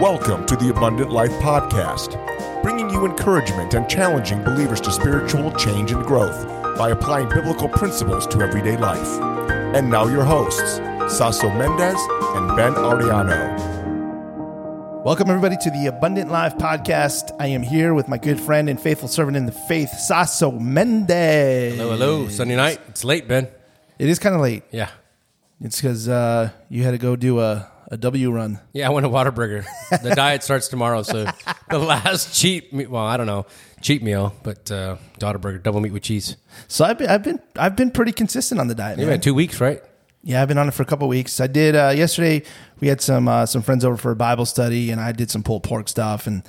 Welcome to the Abundant Life Podcast, bringing you encouragement and challenging believers to spiritual change and growth by applying biblical principles to everyday life. And now, your hosts, Saso Mendez and Ben Ariano. Welcome, everybody, to the Abundant Life podcast. I am here with my good friend and faithful servant in the faith, Saso Mendez. Hello, hello. Sunday night. It's late, Ben. It is kind of late. Yeah. It's because uh, you had to go do a, a W run. Yeah, I went to Whataburger. The diet starts tomorrow, so the last cheap, me- well, I don't know, cheap meal, but uh, Whataburger, double meat with cheese. So I've been, I've been, I've been pretty consistent on the diet. You man. had two weeks, right? Yeah, I've been on it for a couple weeks. I did uh, yesterday. We had some uh, some friends over for a Bible study, and I did some pulled pork stuff. And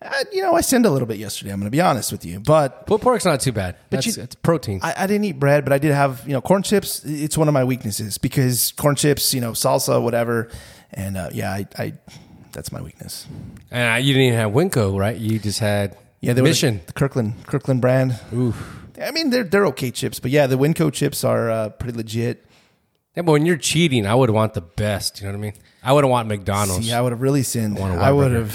uh, you know, I sinned a little bit yesterday. I'm going to be honest with you, but Pulled pork's not too bad. But That's, you- it's protein. I, I didn't eat bread, but I did have you know corn chips. It's one of my weaknesses because corn chips, you know, salsa, whatever, and uh, yeah, I, I that's my weakness. and you didn't even have Winco, right? You just had Yeah, they Mission. the, Kirkland Kirkland brand. I mean, they're they're okay chips, but yeah, the Winco chips are uh, pretty legit. Yeah, but when you're cheating, I would want the best. You know what I mean? I wouldn't want McDonald's. Yeah, I would have really sinned. I, I would have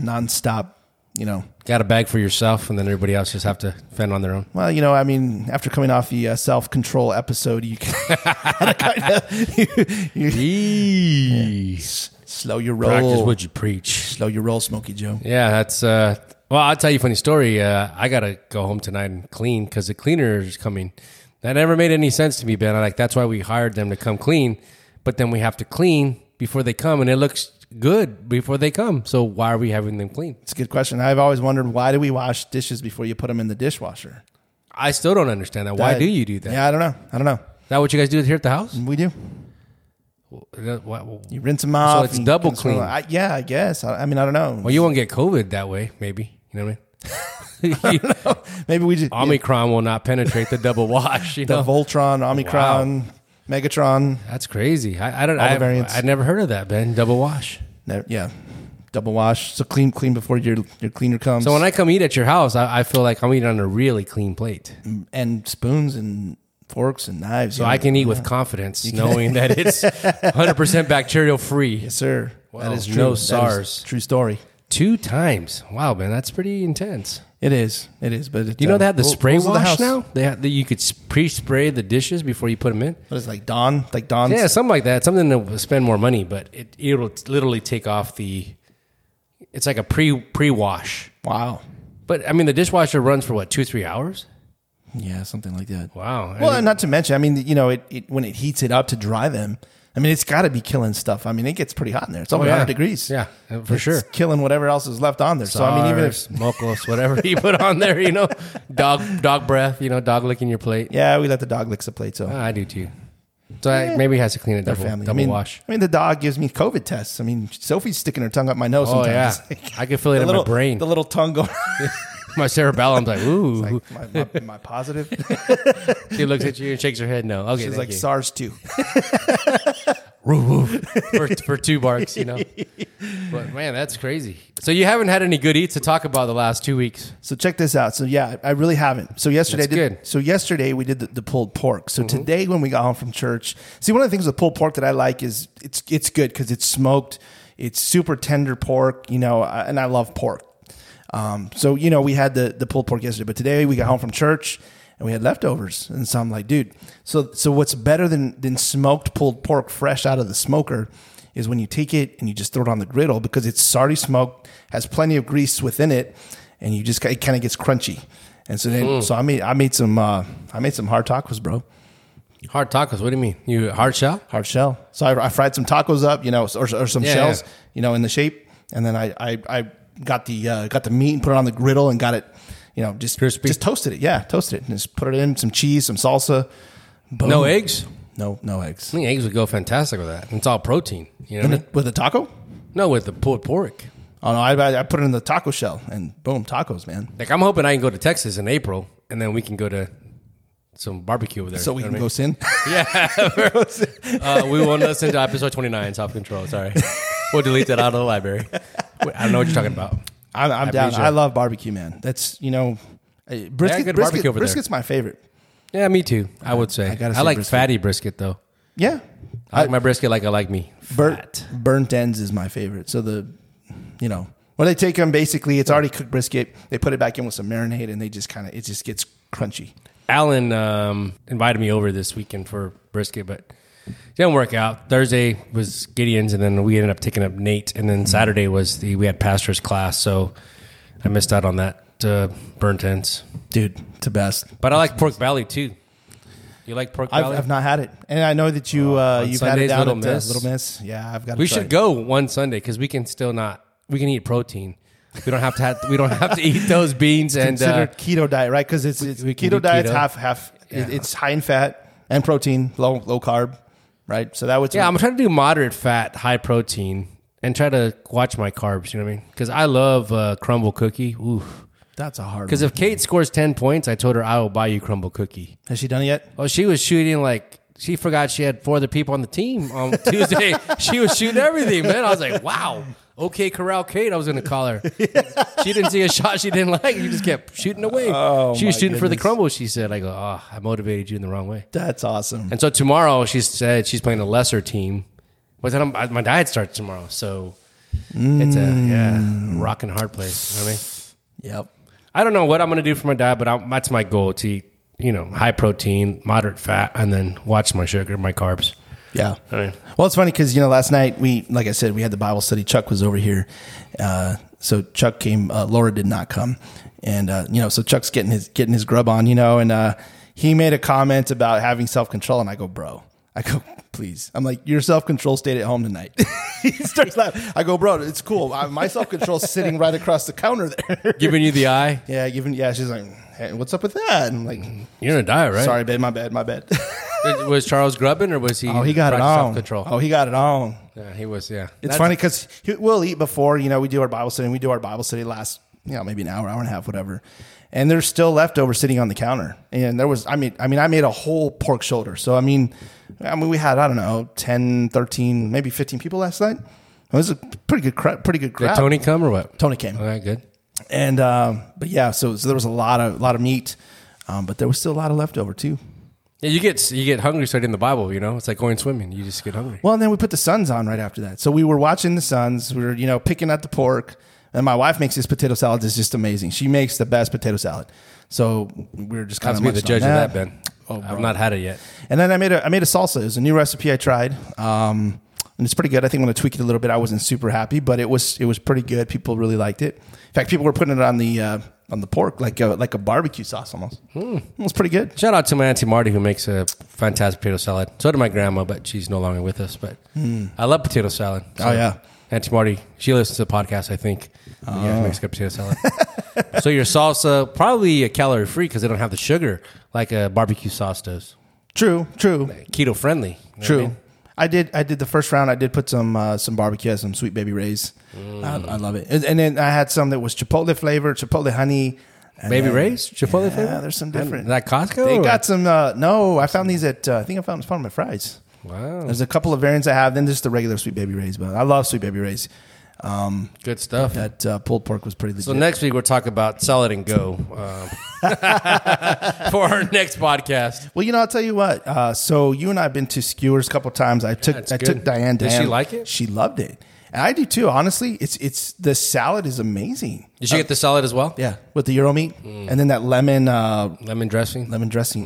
nonstop. You know, Got a bag for yourself, and then everybody else just have to fend on their own. well, you know, I mean, after coming off the uh, self control episode, you kind of you, you slow your roll. Practice what you preach. slow your roll, Smoky Joe. Yeah, that's uh well, I'll tell you a funny story. Uh, I gotta go home tonight and clean because the cleaner is coming. That never made any sense to me, Ben. I like that's why we hired them to come clean, but then we have to clean before they come, and it looks good before they come. So why are we having them clean? It's a good question. I've always wondered why do we wash dishes before you put them in the dishwasher? I still don't understand that. Why That- do you do that? Yeah, I don't know. I don't know. Is that what you guys do here at the house? We do. Well, You rinse them off. So, it's and double clean. I, yeah, I guess. I, I mean, I don't know. Well you won't get COVID that way, maybe. You know what I mean? Maybe we just Omicron will not penetrate the double wash. You the know, Voltron, Omicron, Megatron. that's crazy. I, I don't. All the I, variants. I never heard of that, Ben. Double wash. Yeah, double wash. So clean, clean before your your cleaner comes. So when I come eat at your house, I, I feel like I'm eating on a really clean plate. Mm, and spoons and forks and knives. So I can eat with confidence, knowing that it's 100% bacterial free. yes, sir. Wow, that is no true. Is SARS. true story. Two times. Wow, man, that's pretty intense. It is. It is. But it, You know uh, they have the spray rules of the wash house. now. They have, you could pre-spray the dishes before you put them in. What is it, like Dawn? Like Dawn? Yeah, something like that. Something to spend more money, but it it'll literally take off the. It's like a pre pre wash. Wow. But I mean, the dishwasher runs for what two three hours. Yeah, something like that. Wow. Well, and not to mention, I mean, you know, it, it when it heats it up to dry them, I mean, it's got to be killing stuff. I mean, it gets pretty hot in there. It's over Oh, yeah. 100 degrees. Yeah, for It's sure. killing whatever else is left on there. So I mean, even if mocos, whatever you put on there, you know, dog dog breath, you know, dog licking your plate. yeah, we let the dog lick the plate. So Ah, I do too. So I, maybe he has to clean it their double, family. double I mean, wash. I mean, the dog gives me COVID tests. I mean, Sophie's sticking her tongue up my nose. Oh sometimes. yeah, like- I can feel it in little my brain. the little tongue going. my cerebellum's like, ooh. like, my, my, my positive. she looks at you and shakes her head. No, okay, She's thank like you. SARS two. for, for two barks, you know. But man, that's crazy. So you haven't had any good eats to talk about the last two weeks. So check this out. So yeah, I really haven't. So yesterday, I That's did, good. Mm-hmm. so yesterday we did the, the pulled pork. So today when we got home from church, see one of the things with pulled pork that I like is it's it's good because it's smoked. It's super tender pork, you know, and I love pork. Um, so you know we had the the pulled pork yesterday, but today we got home from church and we had leftovers, and so I'm like, dude. So so what's better than than smoked pulled pork fresh out of the smoker? Is when you take it and you just throw it on the griddle because it's already smoked, has plenty of grease within it, and you just it kind of gets crunchy. And so then, so I made I made some uh, I made some hard tacos, bro, Hard tacos. What do you mean? You hard shell? hard shell. So I, I fried some tacos up, you know, or, or some Yeah, shells, yeah. you know, in the shape, and then I I, I got the uh, got the meat and put it on the griddle and got it, you know, just Crispy? just toasted it, yeah, toasted it, and just put it in some cheese, some salsa. Boom. No eggs? no no eggs. I think eggs would go fantastic with that. It's all protein. You know what I mean? with a taco? No, with the pulled pork. Oh no, I, I I put it in the taco shell and boom, tacos, man. Like I'm hoping I can go to Texas in April, and then we can go to some barbecue over there. So we You can go sin. Yeah, uh, we won't listen to episode 29, Self Control. Sorry, we'll delete that out of the library. I don't know what you're talking about. I'm, I'm down. I love barbecue, man. That's you know, brisket. good brisket barbecue over there. brisket's my favorite. Yeah, me too. I would say. I gotta say like brisket. fatty brisket though. Yeah, I like my brisket like I like me. burnt burnt ends is my favorite. So the you know, when they take them, basically it's already cooked brisket. They put it back in with some marinade, and they just kind of it just gets crunchy. Alan um, invited me over this weekend for brisket, but didn't work out. Thursday was Gideon's, and then we ended up taking up Nate, and then Saturday was the we had pastor's class, so I missed out on that uh, burnt ends. Dude, it's the best. But I like pork belly too. You like pork I've, belly? I've not had it, and I know that you uh, on you've had it Sundays, down Little at uh, Miss. Little Miss. Yeah, I've got. to we should go one Sunday because we can still not. We can eat protein. We don't have to. Have, we don't have to eat those beans and uh, Considered keto diet, right? Because it's, it's we can do keto diet's keto. half half. it- it's high in fat and protein, low low carb, right? So that would yeah. I'm trying to do moderate fat, high protein, and try to watch my carbs. You know what I mean? Because I love uh, crumble cookie. Ooh. that's a hard. Because if Kate scores ten points, I told her I will buy you crumble cookie. has she done it yet? Oh, she was shooting like she forgot she had four other people on the team on Tuesday. she was shooting everything, man. I was like, wow. Okay, corral Kate. I was gonna call her. She didn't see a shot she didn't like. She just kept shooting away. Oh, she was my shooting for the goodness. crumble. She said, "I go, oh, I motivated you in the wrong way." That's awesome. And so tomorrow, she said she's playing a lesser team. But then I'm, I- my diet starts tomorrow, so it's a mm. yeah, rock and hard place. You know what I mean? Yep. I don't know what I'm going to do for my diet, but I'm, that's my goal to eat, you know, high protein, moderate fat, and then watch my sugar, my carbs. Yeah. I mean, Well, it's funny because you know last night we, like I said, we had the Bible study. Chuck was over here, uh, so Chuck came. Uh, Laura did not come, and uh, you know, so Chuck's getting his getting his grub on, you know, and uh, he made a comment about having self control, and I go, bro, I go, please, I'm like, your self control stayed at home tonight. he starts laughing. I go, bro, it's cool. I, my self control sitting right across the counter there. giving you the eye. yeah, giving. Yeah, she's like, hey, what's up with that? And I'm like, You're gonna die, right? sorry, babe, my bad, my bad. Was Charles grubbing or was he? oh, he got it on. Control. Oh, he got it on. yeah, he was. Yeah, It's That's- funny because we'll eat before, you know, we do our Bible study and we do our Bible study last, you know, maybe an hour, hour and a half, whatever. And there's still leftovers sitting on the counter. And there was, I mean, I mean, I made a whole pork shoulder. So, I mean, I mean, we had, I don't know, 10, 13, maybe 15 people last night. It was a pretty good, crowd, pretty good Did crowd. Tony come or what? Tony came. All right, good. And, um, but yeah, so, so there was a lot of, lot of meat, um, but there was still a lot of leftover too. Yeah, you get you get hungry studying the Bible. You know, it's like going swimming. You just get hungry. Well, and then we put the Suns on right after that. So we were watching the Suns. We were, you know, picking at the pork. And my wife makes this potato salad. It's just amazing. She makes the best potato salad. So we are just kind to of be the judge of that, Ben. Oh, I've not had it yet. And then I made a I made a salsa. It was a new recipe I tried. Um, and it's pretty good. I think when I'm gonna tweak it a little bit. I wasn't super happy, but it was it was pretty good. People really liked it. In fact, people were putting it on the uh, on the pork like a, like a barbecue sauce almost. Hmm. It was pretty good. Shout out to my auntie Marty who makes a fantastic potato salad. So did my grandma, but she's no longer with us. But I love potato salad. Oh, yeah. Auntie Marty, she listens to the podcast, I think. Yeah, makes good potato salad. so your salsa probably a calorie free because they don't have the sugar like a barbecue sauce does. True, true. Keto friendly. what I True. mean? I did. I did the first round. I did put some uh, some barbecue, some Sweet Baby Ray's. I, I love it. And, and then I had some that was chipotle flavor, chipotle honey, Baby then- Ray's Chipotle Yeah, flavor. there's some Is different. that Costco. They or- got some. Uh, no, I found these at. Uh, I think I found found them at Fry's. wow, There's a couple of variants I have. Then just the regular Sweet Baby Ray's, but I love Sweet Baby Ray's. Um, good stuff. that uh, pulled pork was pretty legit. So next week we'll talk about salad and go um, for our next podcast. Well, you know, I'll tell you what. Uh, so you and I have been to Skewers a couple times. I took I good. took Diane. Did she like it? She loved it, and I do too. Honestly, it's it's the salad is amazing. Did you get the salad as well? Yeah, with the gyro meat and then that lemon uh, Lemon dressing. lemon dressing.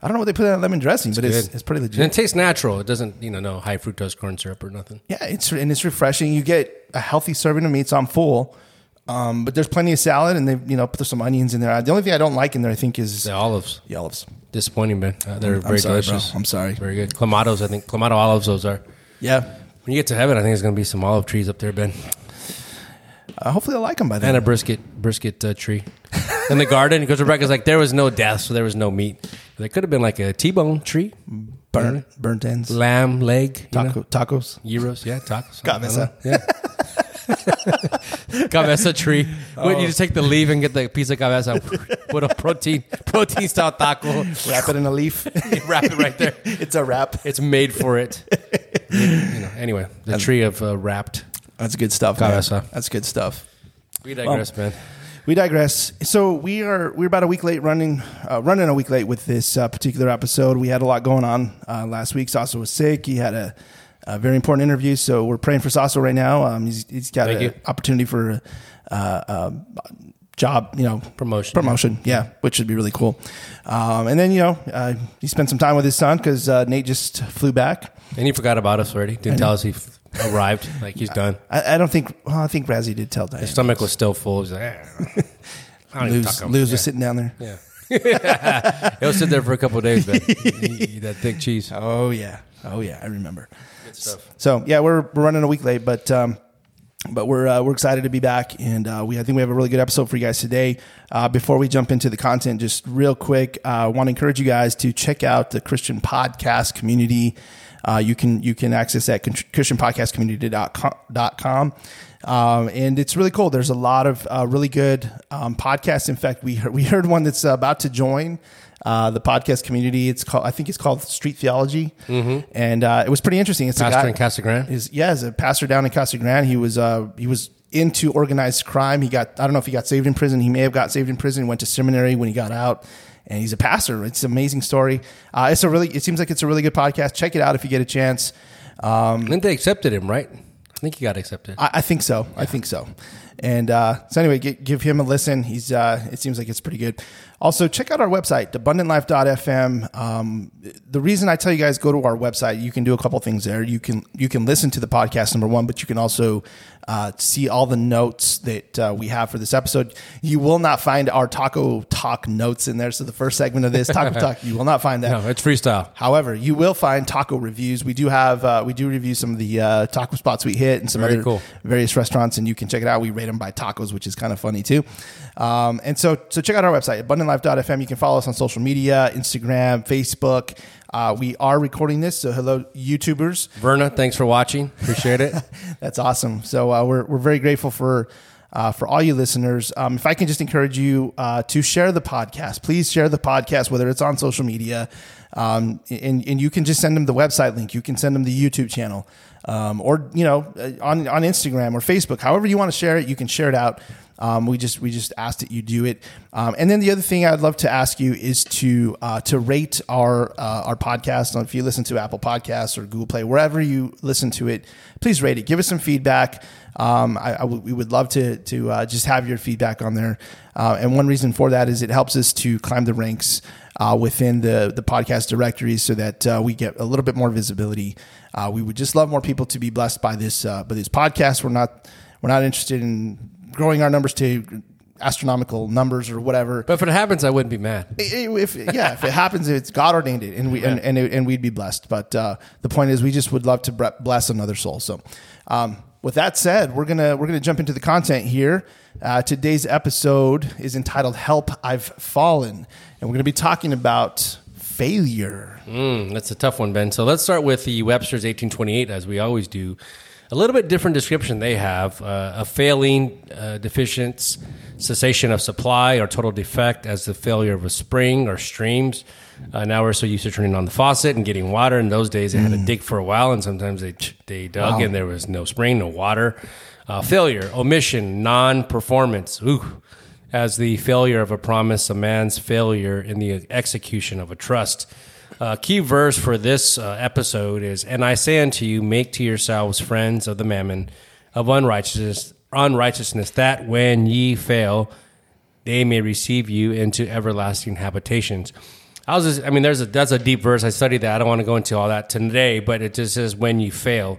I don't know what they put in that lemon dressing, but it's, Good. it's pretty legit. And it tastes natural. It doesn't, you know, no high fructose corn syrup or nothing. Yeah, it's and it's refreshing. You get a healthy serving of meat, so I'm full. Um, but there's plenty of salad, and they you know put some onions in there. The only thing I don't like in there, I think, is The olives. the olives. Disappointing, man. Uh, they're very sorry, bro. delicious. I'm sorry. Very good. Kalamatas, I think. Kalamata olives, those are. Yeah, When you get to heaven, I think there's going to be some olive trees up there, Ben. uh, hopefully I like them by then. And a brisket brisket uh, tree in the garden. Because Rebecca's like, there was no death, so there was no meat. There could have been like a T-bone tree, burnt burnt ends, lamb leg, you taco, know? tacos. gyros, yeah, tacos. Cabeza. Yeah. cabeza tree. Wait, you just take the leaf and get the piece of cabeza, put a protein protein style taco, Wrap it in a leaf. wrap it right there. it's a wrap. It's made for it. You know. Anyway, the tree of uh, wrapped. That's good stuff. That's good stuff. We digress, man. We digress. So we are we're about a week late running uh, running a week late with this uh, particular episode. We had a lot going on uh, last week. Saso was sick. He had a a very important interview. So we're praying for Saso right now. Um, he's, he's got an opportunity for uh, uh, job, you know, Promotion. promotion. Yeah, which would be really cool. Um, and then you know, uh, he spent some time with his son because uh, Nate just flew back. And he forgot about us already. Didn't tell us he f- arrived. Like he's done. I, I don't think. Well, I think Razzie did tell Diane. His stomach was still full. He's like, eh. I don't even Luz, talk Luz yeah. was sitting down there. Yeah. He'll sit there for a couple of days, man. Eat that thick cheese. Oh yeah, oh yeah, I remember. Good stuff. So yeah, we're we're running a week late, but um, but we're uh, we're excited to be back, and uh, we I think we have a really good episode for you guys today. Uh, before we jump into the content, just real quick, I uh, want to encourage you guys to check out the Christian podcast community. Uh, you can you can access that christianpodcastcommunity.com. Um, and it's really cool. There's a lot of uh, really good um, podcasts. In fact, we heard, we heard one that's about to join uh, the podcast community. It's called I think it's called Street Theology, and uh, it was pretty interesting. It's a Pastor guy- in Casa Grande? is yeah, as a pastor down in Casa Grande, he was uh, he was into organized crime. He got I don't know if he got saved in prison. He may have got saved in prison. Went to seminary when he got out, and he's a pastor. It's an amazing story. Uh, it's a really it seems like it's a really good podcast. Check it out if you get a chance. I think they accepted him, right? I think he got accepted. I, I think so. I think so. And uh, so anyway, gi- give him a listen. He's uh, it seems like it's pretty good. Also, check out our website, abundantlife.fm. Um, the reason I tell you guys go to our website, you can do a couple things there. You can you can listen to the podcast number one, but you can also uh, see all the notes that uh, we have for this episode. You will not find our taco talk notes in there. So the first segment of this taco talk, you will not find that. no, it's freestyle. However, you will find taco reviews. We do have uh, we do review some of the uh, taco spots we hit and some Very other cool. various restaurants, and you can check it out. We rate them by tacos, which is kind of funny too. Um, and so so check out our website abundantlife.fm. You can follow us on social media, Instagram, Facebook. Uh, we are recording this, so hello YouTubers. Verna, thanks for watching. Appreciate it. That's awesome. So uh, we're we're very grateful for. Uh, for all you listeners, um, if I can just encourage you uh, to share the podcast, please share the podcast, whether it's on social media, um, and, and you can just send them the website link. You can send them the YouTube channel, um, or you know, uh, on on Instagram or Facebook. However you want to share it, you can share it out. Um, we just we just ask that you do it. Um, and then the other thing I'd love to ask you is to uh, to rate our uh, our podcast. If you listen to Apple Podcasts or Google Play, wherever you listen to it, please rate it. Give us some feedback. Um, I, I w- we would love to to uh, just have your feedback on there. Uh, and one reason for that is it helps us to climb the ranks uh, within the the podcast directories, so that uh, we get a little bit more visibility. Uh, we would just love more people to be blessed by this uh, by this podcast. We're not we're not interested in growing our numbers to astronomical numbers or whatever. But if it happens, I wouldn't be mad. If yeah, if it happens, it's God ordained it, and we and and, it, and we'd be blessed. But uh, the point is, we just would love to bless another soul. So, um, with that said, we're gonna we're gonna jump into the content here. Uh, today's episode is entitled "Help I've Fallen," and we're gonna be talking about failure. Mm, that's a tough one, Ben. So let's start with the Webster's 1828, as we always do. A little bit different description they have uh, a failing, uh, cessation of supply, or total defect as the failure of a spring or streams. Uh, now we're so used to turning on the faucet and getting water. In those days, they had to dig for a while, and sometimes they they dug and there was no spring, no water. Uh, failure, omission, non-performance. Ooh, as the failure of a promise, a man's failure in the execution of a trust. Uh, key verse for this uh, episode is, "And I say unto you, make to yourselves friends of the mammon of unrighteousness, unrighteousness, that when ye fail, they may receive you into everlasting habitations." I was, just, I mean, there's a that's a deep verse. I studied that. I don't want to go into all that today, but it just says when you fail,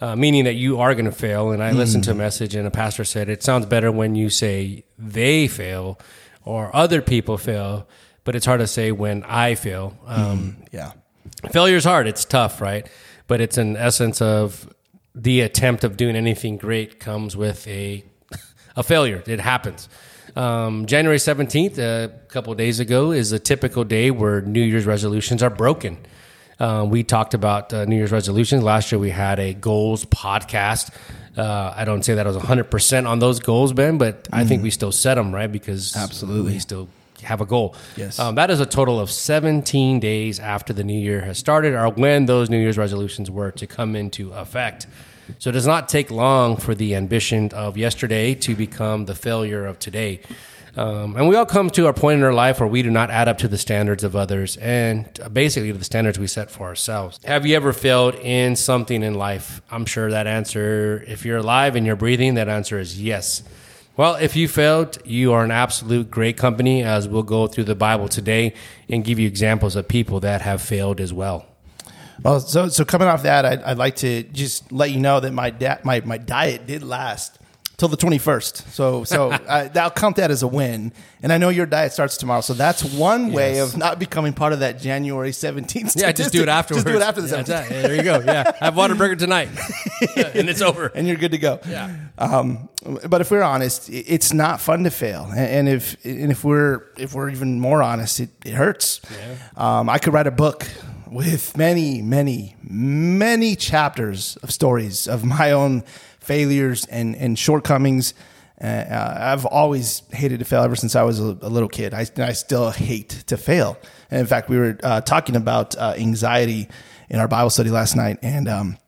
uh, meaning that you are going to fail. And I listened to a message, and a pastor said it sounds better when you say they fail or other people fail, but it's hard to say when I fail. Um, Yeah, failure is hard. It's tough, right? But it's an essence of the attempt of doing anything great comes with a a failure. It happens. Um, January seventeenth, a couple days ago, is a typical day where New Year's resolutions are broken. Um, we talked about uh, New Year's resolutions last year. We had a goals podcast. Uh, I don't say that I was 100% on those goals, Ben, but I think we still set them, right? Because Absolutely. we still have a goal. Yes. Um, that is a total of 17 days after the new year has started or when those New Year's resolutions were to come into effect. So it does not take long for the ambition of yesterday to become the failure of today. Um, and we all come to our point in our life where we do not add up to the standards of others and basically to the standards we set for ourselves. Have you ever failed in something in life? I'm sure that answer, if you're alive and you're breathing, that answer is yes. Well, if you failed, you are an absolute great company as we'll go through the Bible today and give you examples of people that have failed as well. Well, so so coming off that, I'd, I'd like to just let you know that my da- my my diet did last till the 21st. So so uh, I'll count that as a win. And I know your diet starts tomorrow, so that's one way Yes. of not becoming part of that January 17th. Yeah, just do it statistic. afterwards. Just do it after the Yeah, 17th. that's it. there you go. Yeah, I have Whataburger tonight, and it's over. and you're good to go. Yeah. Um, but if we're honest, i- it's not fun to fail, and and if and if we're if we're even more honest, it, it hurts. Um, I could write a book with many, many, many chapters of stories of my own failures and and shortcomings. Uh, uh, I've always hated to fail ever since I was a, a little kid. I, I still hate to fail. And in fact, we were uh, talking about uh, anxiety in our Bible study last night, and um,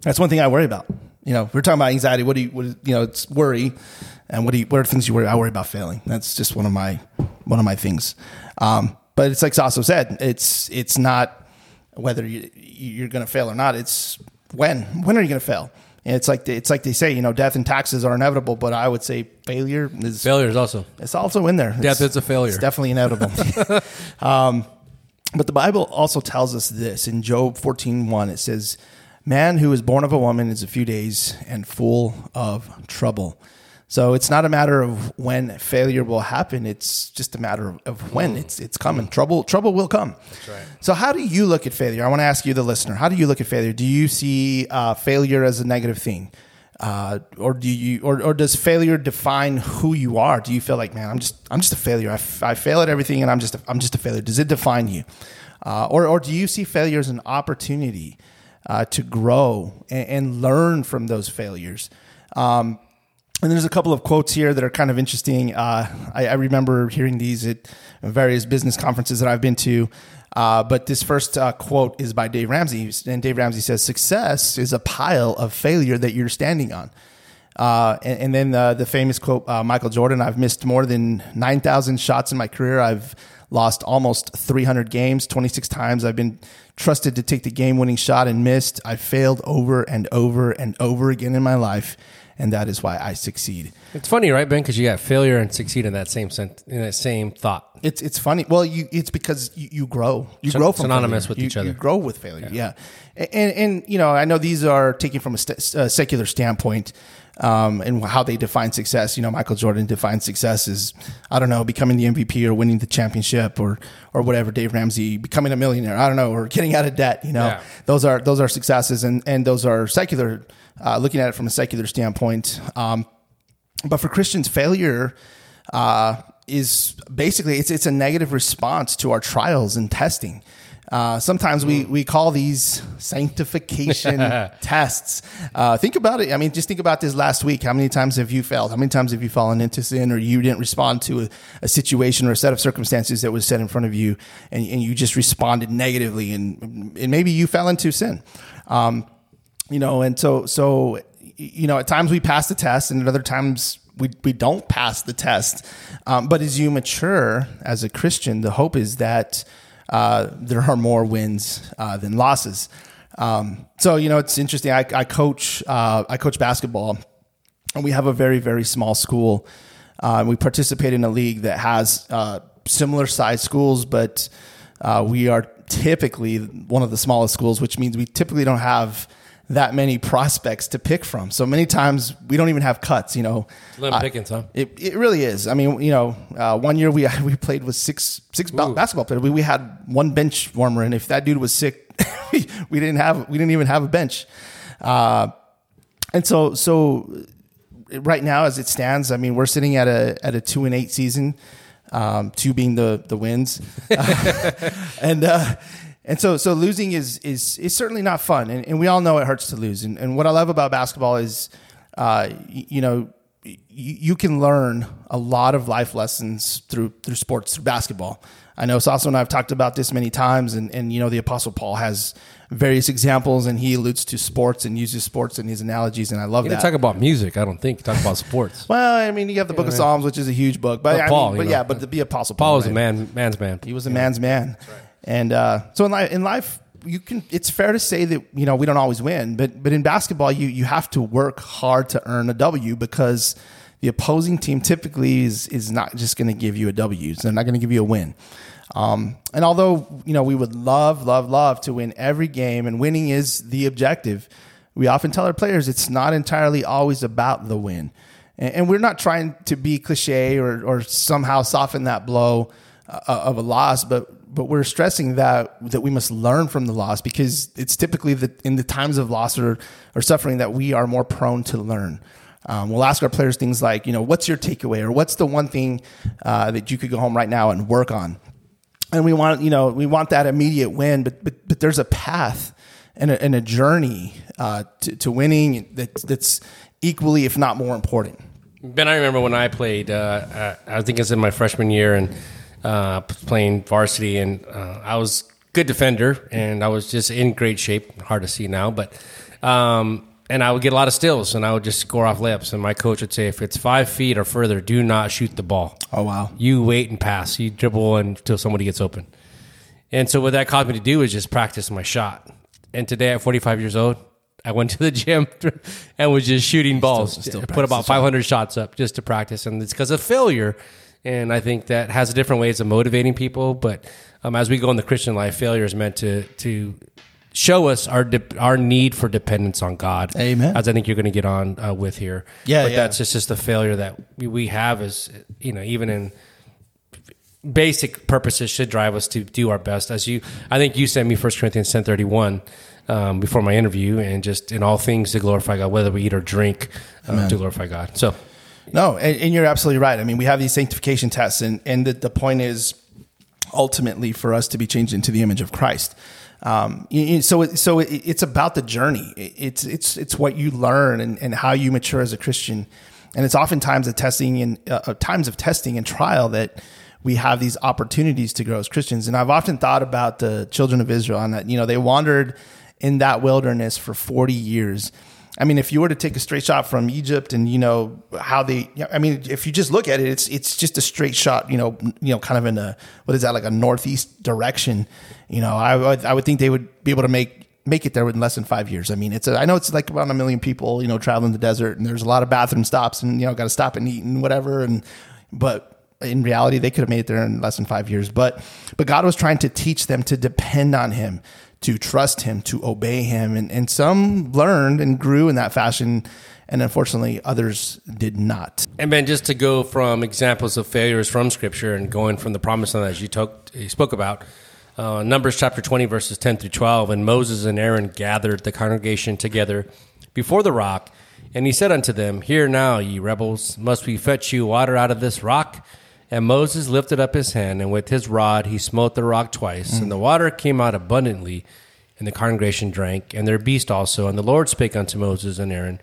that's one thing I worry about. You know, we're talking about anxiety. What do you, what, you know, it's worry, and what do you, what are things you worry? I worry about failing. That's just one of my one of my things. Um, but it's like Saso said, it's it's not whether you, you're going to fail or not. It's when when are you going to fail? And it's like it's like they say, you know, death and taxes are inevitable, but I would say failure is Failure is also it's also in there. Death It's- is a failure. It's definitely inevitable. um, but the Bible also tells us this in Job 14:1 it says, "Man who is born of a woman is a few days and full of trouble." So it's not a matter of when failure will happen, it's just a matter of, when it's it's coming. Trouble trouble will come. That's right. So how do you look at failure? I want to ask you the listener, how do you look at failure? Do you see uh, failure as a negative thing? uh, or do you or, or does failure define who you are do you feel like man i'm just i'm just a failure i, f- I fail at everything and i'm just a, i'm just a failure does it define you uh, or, or do you see failure as an opportunity uh, to grow and, and learn from those failures um, and there's a couple of quotes here that are kind of interesting. Uh, I, I remember hearing these at various business conferences that I've been to. Uh, but this first uh, quote is by Dave Ramsey. And Dave Ramsey says, Success is a pile of failure that you're standing on. Uh, and, and then uh, the famous quote, uh, Michael Jordan I've missed more than 9,000 shots in my career. I've lost almost 300 games, 26 times. I've been trusted to take the game winning shot and missed. I've failed over and over and over again in my life and that is why I succeed. It's funny, right, Ben? Because you got failure and succeed in that same sent- in that same thought. It's it's funny. Well, you it's because you, you grow. You grow from synonymous failure. with You- each other. You grow with failure. Yeah, And, and you know I know these are taken from a, st- a secular standpoint. Um, and how they define success. You know, Michael Jordan defines success as I don't know, becoming the MVP or winning the championship or or whatever. Dave Ramsey becoming a millionaire. I don't know, or getting out of debt. You know, Yeah. those are those are successes, and and those are secular. Uh, looking at it from a secular standpoint, um, but for Christians, failure uh, is basically it's it's a negative response to our trials and testing. Uh, sometimes we, we call these sanctification tests. Uh, think about it. I mean, just think about this last week. How many times have you failed? How many times have you fallen into sin or you didn't respond to a, a situation or a set of circumstances that was set in front of you and, and you just responded negatively and, and maybe you fell into sin? Um, you know, and so so you know, at times we pass the test, and at other times we we don't pass the test. Um, but as you mature as a Christian, the hope is that uh, there are more wins uh, than losses. Um, so you know, it's interesting. I, I coach uh, I coach basketball, and we have a very very small school. Uh, we participate in a league that has uh, similar size schools, but uh, we are typically one of the smallest schools, which means we typically don't have that many prospects to pick from. So many times we don't even have cuts. You know, Slim Uh, pickings, huh? It, it really is. I mean, you know, uh, one year we we played with six six ba- basketball players. We, we had one bench warmer, and if that dude was sick, we didn't have we didn't even have a bench. Uh, and so so right now, as it stands, I mean, we're sitting at a at a two and eight season, um, two being the the wins, and uh, and so so losing is is is certainly not fun, and, and we all know it hurts to lose. And, and what I love about basketball is, uh, y- you know, y- you can learn a lot of life lessons through through sports through basketball. I know Saso and I have talked about this many times, and and you know the Apostle Paul has various examples, and he alludes to sports and uses sports in his analogies, and I love You that. didn't talk about music, I don't think. You talk about sports. well, I mean, you have the Book of Psalms, which is a huge book, but, But I Paul, mean, you but know. yeah, but the, the Apostle Paul, Paul is a man, man's man. He was a man's man. And uh, so in life, in life, you can. It's fair to say that you know we don't always win, but but in basketball, you you have to work hard to earn a W because the opposing team typically is is not just going to give you a W. So they're not going to give you a win. Um, and although you know we would love, love, love to win every game, and winning is the objective, we often tell our players it's not entirely always about the win. And, and we're not trying to be cliche or or somehow soften that blow uh, of a loss, but but we're stressing that that we must learn from the loss because it's typically the, in the times of loss or, or suffering that we are more prone to learn. Um, we'll ask our players things like, you know, what's your takeaway or what's the one thing uh, that you could go home right now and work on? And we want, you know, we want that immediate win, but but, but there's a path and a, and a journey uh, to, to winning that, that's equally, if not more important. Ben, I remember when I played. Uh, I I think it was in my freshman year and uh, playing varsity, and uh, I was good defender, and I was just in great shape. Hard to see now, but um, and I would get a lot of stills, and I would just score off layups. And my coach would say, if it's five feet or further, do not shoot the ball. Oh, wow. You wait and pass. You dribble until somebody gets open. And so what that caused me to do is just practice my shot. And today at 45 years old, I went to the gym and was just shooting balls. still I put about practice 500 shots up just to practice, and it's because of failure. And I think that has different ways of motivating people. But um, as we go in the Christian life, failure is meant to to show us our de- our need for dependence on God. Amen. As I think you're going to get on uh, with here. Yeah, but yeah. that's just just the failure that we, we have is you know even in basic purposes should drive us to do our best. As you, I think you sent me First Corinthians ten thirty one um, before my interview, and just in all things to glorify God, whether we eat or drink, uh, to glorify God. So No, and, and you're absolutely right. I mean, we have these sanctification tests, and, and the, the point is ultimately for us to be changed into the image of Christ. Um, so, it, so it, it's about the journey. It- It's it's it's what you learn and, and how you mature as a Christian, and it's oftentimes a testing and uh, uh, times of testing and trial that we have these opportunities to grow as Christians. And I've often thought about the children of Israel and that you know they wandered in that wilderness for forty years. I mean, if you were to take a straight shot from Egypt and you know how they, I mean, if you just look at it, it's it's just a straight shot, you know, you know, kind of in a what is that like a northeast direction. You know, I would I would think they would be able to make make it there in less than five years. I mean, it's a, I know it's like about a million people, you know, traveling the desert, and there's a lot of bathroom stops, and you know, got to stop and eat and whatever, and but in reality they could have made it there in less than five years but but god was trying to teach them to depend on him to trust him to obey him and, and some learned and grew in that fashion and unfortunately others did not And Ben, just to go from examples of failures from Scripture and going from the promised land as you, talk, you spoke about, uh, Numbers chapter 20, verses 10 through 12. And Moses and Aaron gathered the congregation together before the rock. And he said unto them, Hear now, ye rebels, must we fetch you water out of this rock? And Moses lifted up his hand, and with his rod he smote the rock twice, and the water came out abundantly, and the congregation drank, and their beast also. And the Lord spake unto Moses and Aaron,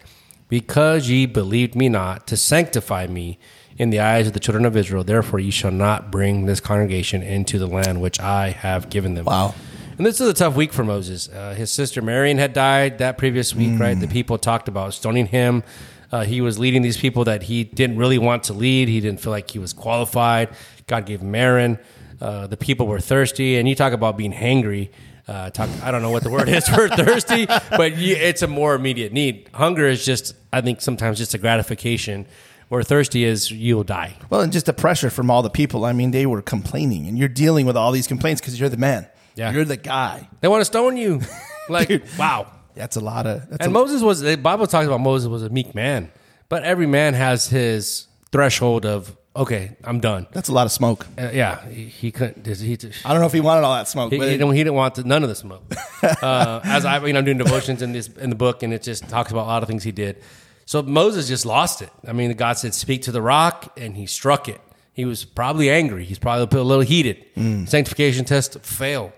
because ye believed me not to sanctify me in the eyes of the children of Israel, therefore ye shall not bring this congregation into the land which I have given them. Wow. And this is a tough week for Moses. Uh, his sister Miriam had died that previous week, right? The people talked about stoning him. Uh, he was leading these people that he didn't really want to lead. He didn't feel like he was qualified. God gave him Aaron. Uh, the people were thirsty. And you talk about being hangry. Uh, talk, I don't know what the word is for thirsty, but you, it's a more immediate need. Hunger is just, I think, sometimes just a gratification. Where thirsty is, you'll die. well and just the pressure from all the people i mean they were complaining and you're dealing with all these complaints because you're the man Yeah. you're the guy They want to stone you. Like, wow. That's a lot of And Moses was the Bible talks about Moses was a meek man, but every man has his threshold of okay, I'm done. that's a lot of smoke Uh, yeah, he, he couldn't. He, he, i don't know if he wanted all that smoke he, but didn't, he didn't want the, none of the smoke. uh, as I, you know, I'm doing devotions in this in the book, and it just talks about a lot of things he did. So Moses just lost it. I mean, God said, "Speak to the rock," and he struck it. He was probably angry. He's probably a little heated. Sanctification test failed.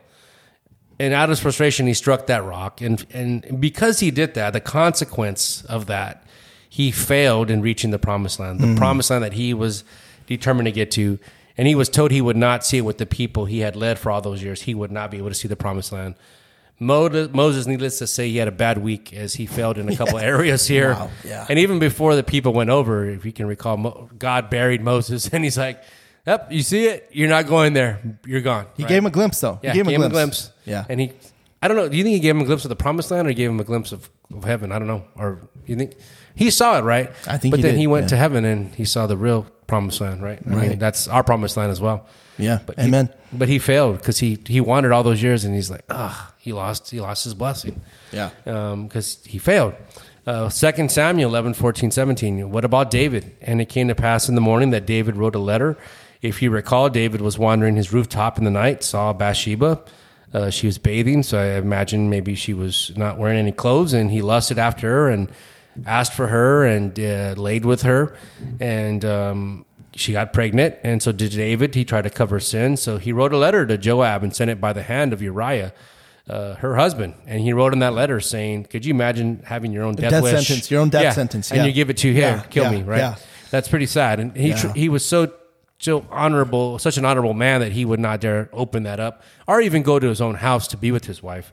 And out of his frustration, he struck that rock. And, and because he did that, the consequence of that, he failed in reaching the promised land, the mm-hmm. promised land that he was determined to get to. And he was told he would not see it with the people he had led for all those years. He would not be able to see the promised land. Moses, needless to say, he had a bad week as he failed in a couple areas here. Wow, yeah. And even before the people went over, if you can recall, God buried Moses, and he's like, "Yep, you see it. You're not going there. You're gone." He gave him a glimpse, though. Yeah, he gave him a glimpse. Yeah. and he, I don't know. Do you think he gave him a glimpse of the promised land, or gave him a glimpse of, of heaven? I don't know. Or you think he saw it, right? I think But he then did, he went yeah. to heaven and he saw the real promised land, right? I mean, that's our promised land as well. Yeah. But he- Amen. but he failed because he he wandered all those years, and he's like, ah, he lost he lost his blessing yeah. because he failed. Uh, 2 Samuel 11, 14, 17. What about David? And it came to pass in the morning that David wrote a letter. If you recall, David was wandering his rooftop in the night, saw Bathsheba. Uh, she was bathing, so I imagine maybe she was not wearing any clothes, and he lusted after her and asked for her and uh, laid with her. And um, she got pregnant, and so did David. He tried to cover sin, so he wrote a letter to Joab and sent it by the hand of Uriah uh, her husband, and he wrote in that letter saying, "Could you imagine having your own death, death wish? sentence, your own death sentence, and you give it to him, Yeah, kill yeah, me, right? yeah. That's pretty sad." And he tr- he was so so honorable, such an honorable man that he would not dare open that up or even go to his own house to be with his wife.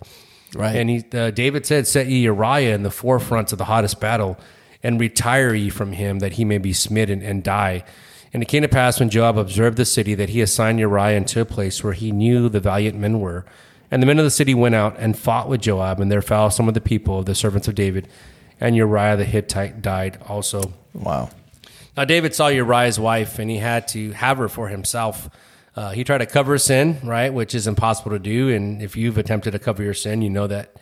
Right. And he, uh, David said, "Set ye Uriah in the forefront of the hottest battle, and retire ye from him, that he may be smitten and die." And it came to pass when Joab observed the city that he assigned Uriah into a place where he knew the valiant men were. And the men of the city went out and fought with Joab, and there fell some of the people of the servants of David. And Uriah the Hittite died also. Wow. Now, David saw Uriah's wife, and he had to have her for himself. Uh, he tried to cover his sin, right, which is impossible to do. And if you've attempted to cover your sin, you know that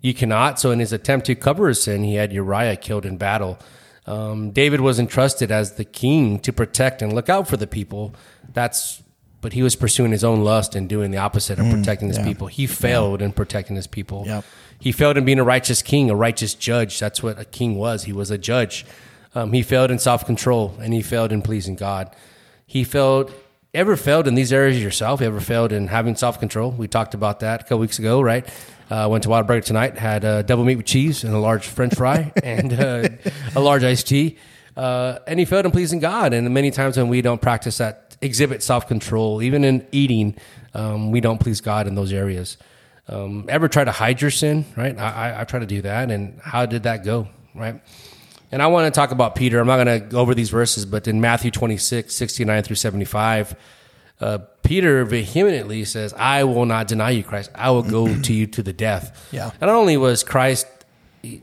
you cannot. So, in his attempt to cover his sin, he had Uriah killed in battle. Um, David was entrusted as the king to protect and look out for the people. That's, but he was pursuing his own lust and doing the opposite of protecting his yeah. people. He failed in protecting his people. Yep. He failed in being a righteous king, a righteous judge. That's what a king was. He was a judge. Um, he failed in self control and he failed in pleasing God. He failed. Ever failed in these areas yourself? You ever failed in having self control? We talked about that a couple weeks ago, right? Uh, went to Whataburger tonight, had uh, double meat with cheese and a large French fry and uh, a large iced tea. Uh, and he failed in pleasing God. And many times when we don't practice that, exhibit self control, even in eating, um, we don't please God in those areas. Um, ever try to hide your sin, right? I, I, I try to do that. And how did that go, right? And I want to talk about Peter. I'm not going to go over these verses, but in Matthew 26, 69 through 75, uh, Peter vehemently says, I will not deny you, Christ. I will go to you to the death. Yeah. And not only was Christ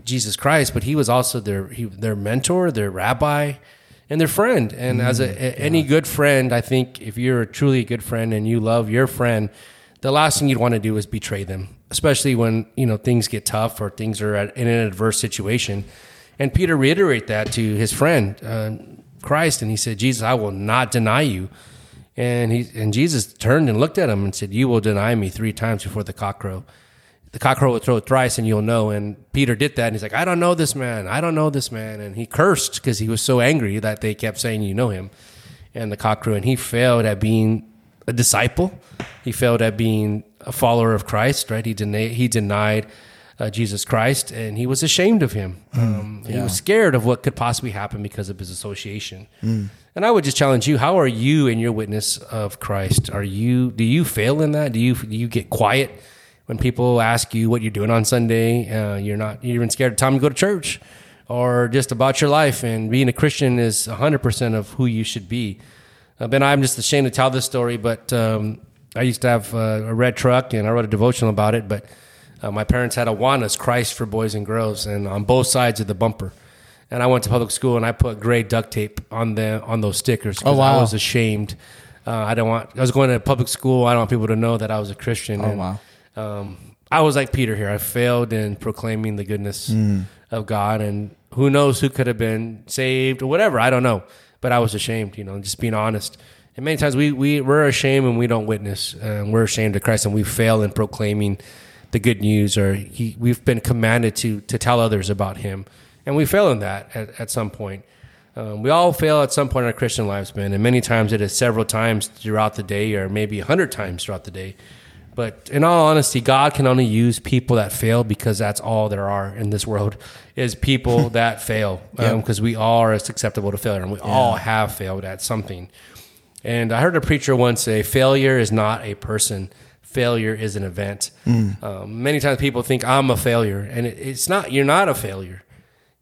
Jesus Christ, but he was also their he, their mentor, their rabbi, and their friend. And as a, a- any good friend, I think if you're truly a good friend and you love your friend, the last thing you'd want to do is betray them, especially when you know things get tough or things are at, in an adverse situation. And Peter reiterate that to his friend uh, Christ, and he said, "Jesus, I will not deny you." And he and Jesus turned and looked at him and said, "You will deny me three times before the cock crow." the cockroach will throw thrice and you'll know. And Peter did that. And he's like, I don't know this man. I don't know this man. And he cursed because he was so angry that they kept saying, You know him. And the cockroach, and he failed at being a disciple. He failed at being a follower of Christ, right? He denied, he denied uh, Jesus Christ and he was ashamed of him. Um, He was scared of what could possibly happen because of his association. And I would just challenge you: How are you in your witness of Christ? Are you? Do you fail in that? Do you? Do you get quiet when people ask you what you're doing on Sunday? Uh, you're not you're even scared of time to go to church, or just about your life. And being a Christian is 100 percent of who you should be. Uh, ben, I'm just ashamed to tell this story, but um, I used to have uh, a red truck, and I wrote a devotional about it. But uh, my parents had Awanas, Christ for Boys and Girls, and on both sides of the bumper. And I went to public school, and I put gray duct tape on the on those stickers because Oh, wow. I was ashamed. Uh, I don't want. I was going to public school. I don't want people to know that I was a Christian. Oh, and, wow. Um, I was like Peter here. I failed in proclaiming the goodness Hmm. of God, and who knows who could have been saved or whatever. I don't know, but I was ashamed. You know, just being honest. And many times we we we're ashamed when we don't witness, and we're ashamed of Christ, and we fail in proclaiming the good news, or he, we've been commanded to to tell others about Him, and we fail in that at, at some point. Um, we all fail at some point in our Christian lives, man, and many times it is several times throughout the day, or maybe a hundred times throughout the day. But in all honesty, God can only use people that fail because that's all there are in this world is people that fail. Because we all are susceptible to failure, and we all have failed at something. And I heard a preacher once say, "Failure is not a person. Failure is an event. Mm. Um, many times people think I'm a failure, and it, it's not. You're not a failure.